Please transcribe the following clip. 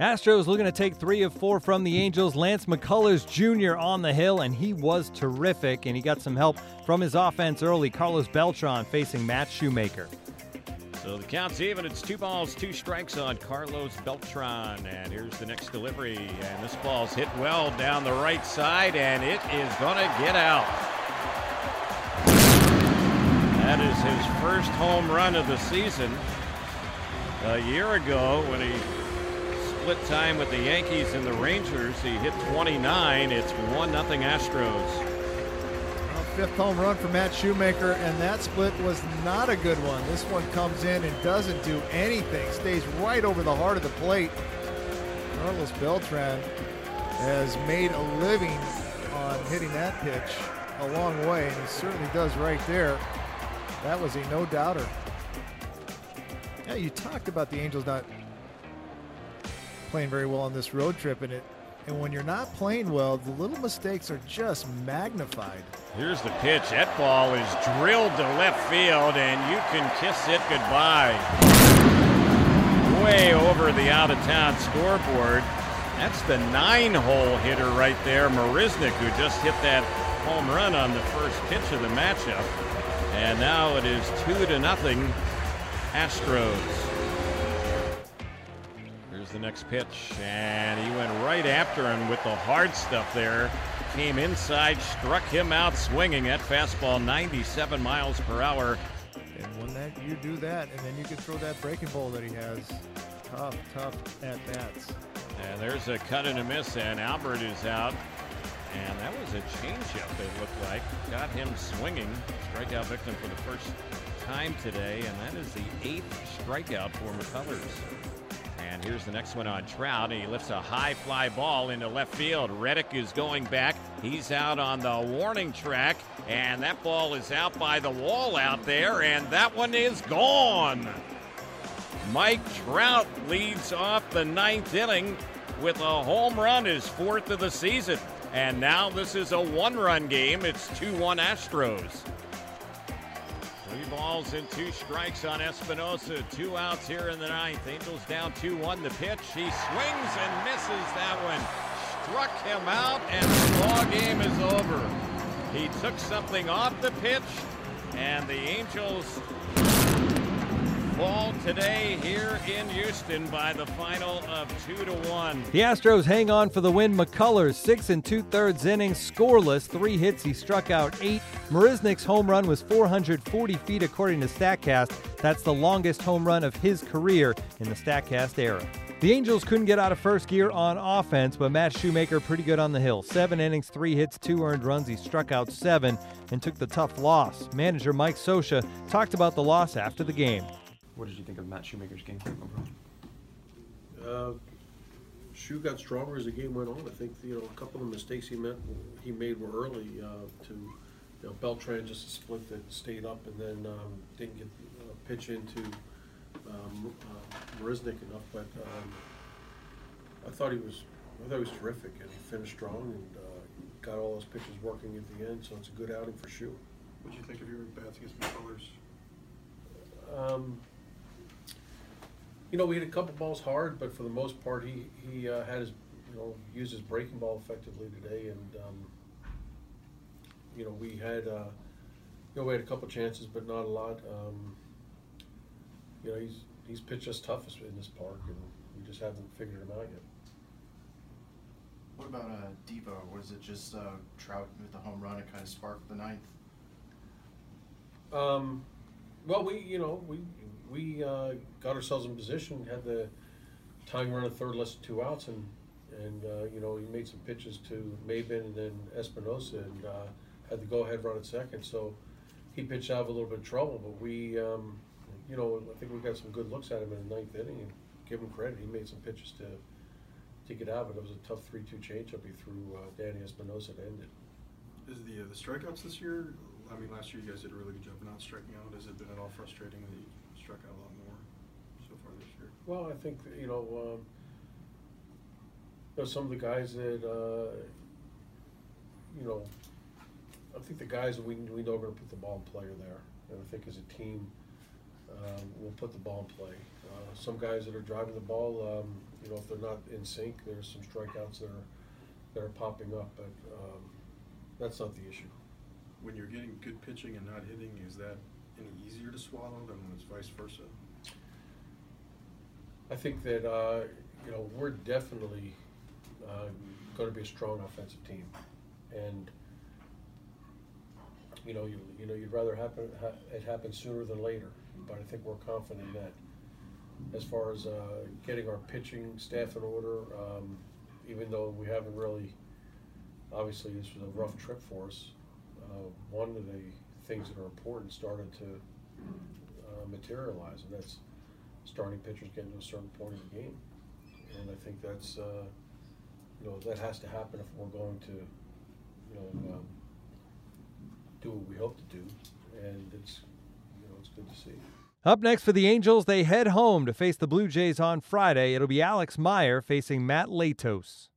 Astros looking to take three of four from the Angels. Lance McCullers Jr. on the hill, and he was terrific, and he got some help from his offense early. Carlos Beltran facing Matt Shoemaker. So the count's even. It's two balls, two strikes on Carlos Beltran. And here's the next delivery. And this ball's hit well down the right side, and it is going to get out. That is his first home run of the season. A year ago, when he split time with the Yankees and the Rangers, he hit 29. It's 1 0 Astros fifth home run for Matt Shoemaker, and that split was not a good one. This one comes in and doesn't do anything, stays right over the heart of the plate. Carlos Beltran has made a living on hitting that pitch a long way, and he certainly does right there. That was a no doubter. Yeah, you talked about the Angels not playing very well on this road trip, and it and when you're not playing well, the little mistakes are just magnified. Here's the pitch. That ball is drilled to left field, and you can kiss it goodbye. Way over the out of town scoreboard. That's the nine hole hitter right there, Marisnick, who just hit that home run on the first pitch of the matchup. And now it is two to nothing Astros the next pitch, and he went right after him with the hard stuff there. Came inside, struck him out swinging. That fastball 97 miles per hour. And when that you do that, and then you can throw that breaking ball that he has, tough, tough at bats. And there's a cut and a miss, and Albert is out. And that was a changeup, it looked like. Got him swinging. Strikeout victim for the first time today, and that is the eighth strikeout for McCullers. And here's the next one on Trout. And he lifts a high fly ball into left field. Reddick is going back. He's out on the warning track. And that ball is out by the wall out there. And that one is gone. Mike Trout leads off the ninth inning with a home run, his fourth of the season. And now this is a one run game. It's 2 1 Astros. Three balls and two strikes on Espinosa. Two outs here in the ninth. Angels down 2 1. The pitch. He swings and misses that one. Struck him out, and the ball game is over. He took something off the pitch, and the Angels fall today here in Houston by the final of two to one. The Astros hang on for the win. McCullers six and two thirds innings, scoreless, three hits. He struck out eight. Marisnick's home run was 440 feet according to Statcast. That's the longest home run of his career in the Statcast era. The Angels couldn't get out of first gear on offense, but Matt Shoemaker pretty good on the hill. Seven innings, three hits, two earned runs. He struck out seven and took the tough loss. Manager Mike Scioscia talked about the loss after the game. What did you think of Matt Shoemaker's game overall? Uh, Shoe got stronger as the game went on. I think you know a couple of mistakes he made he made were early uh, to you know Beltran just a split that stayed up and then um, didn't get uh, pitch into um, uh, Marisnick enough. But um, I thought he was I thought he was terrific and he finished strong and uh, got all those pitches working at the end. So it's a good outing for Shoe. What do you think of your bats against McCullers? Um, you know, we hit a couple balls hard, but for the most part, he he uh, had his you know used his breaking ball effectively today, and um, you know we had uh, you know we had a couple chances, but not a lot. Um, you know, he's he's pitched us toughest in this park, and we just haven't figured him out yet. What about uh, Devo? Was it just uh, Trout with the home run? It kind of sparked the ninth. Um, well, we you know we we uh, got ourselves in position, had the tying run at third, less than two outs, and and uh, you know he made some pitches to Maybin and then Espinosa, and uh, had the go-ahead run at second. So he pitched out of a little bit of trouble, but we, um, you know, I think we got some good looks at him in the ninth inning, and give him credit. He made some pitches to to get out, but it was a tough three-two changeup he threw uh, Danny Espinosa to end it. Is the uh, the strikeouts this year? I mean, last year you guys did a really good job not striking out. Has it been at all frustrating that you struck out a lot more so far this year? Well, I think you know, um, you some of the guys that uh, you know, I think the guys we we know are going to put the ball in play are there, and I think as a team, um, we'll put the ball in play. Uh, some guys that are driving the ball, um, you know, if they're not in sync, there's some strikeouts that are that are popping up, but um, that's not the issue. When you're getting good pitching and not hitting, is that any easier to swallow than when it's vice versa? I think that uh, you know we're definitely uh, going to be a strong offensive team, and you know you, you know you'd rather happen ha- it happen sooner than later, but I think we're confident in that. As far as uh, getting our pitching staff in order, um, even though we haven't really, obviously this was a rough trip for us. Uh, one of the things that are important started to uh, materialize, and that's starting pitchers getting to a certain point in the game. And I think that's, uh, you know, that has to happen if we're going to, you know, um, do what we hope to do. And it's, you know, it's good to see. Up next for the Angels, they head home to face the Blue Jays on Friday. It'll be Alex Meyer facing Matt Latos.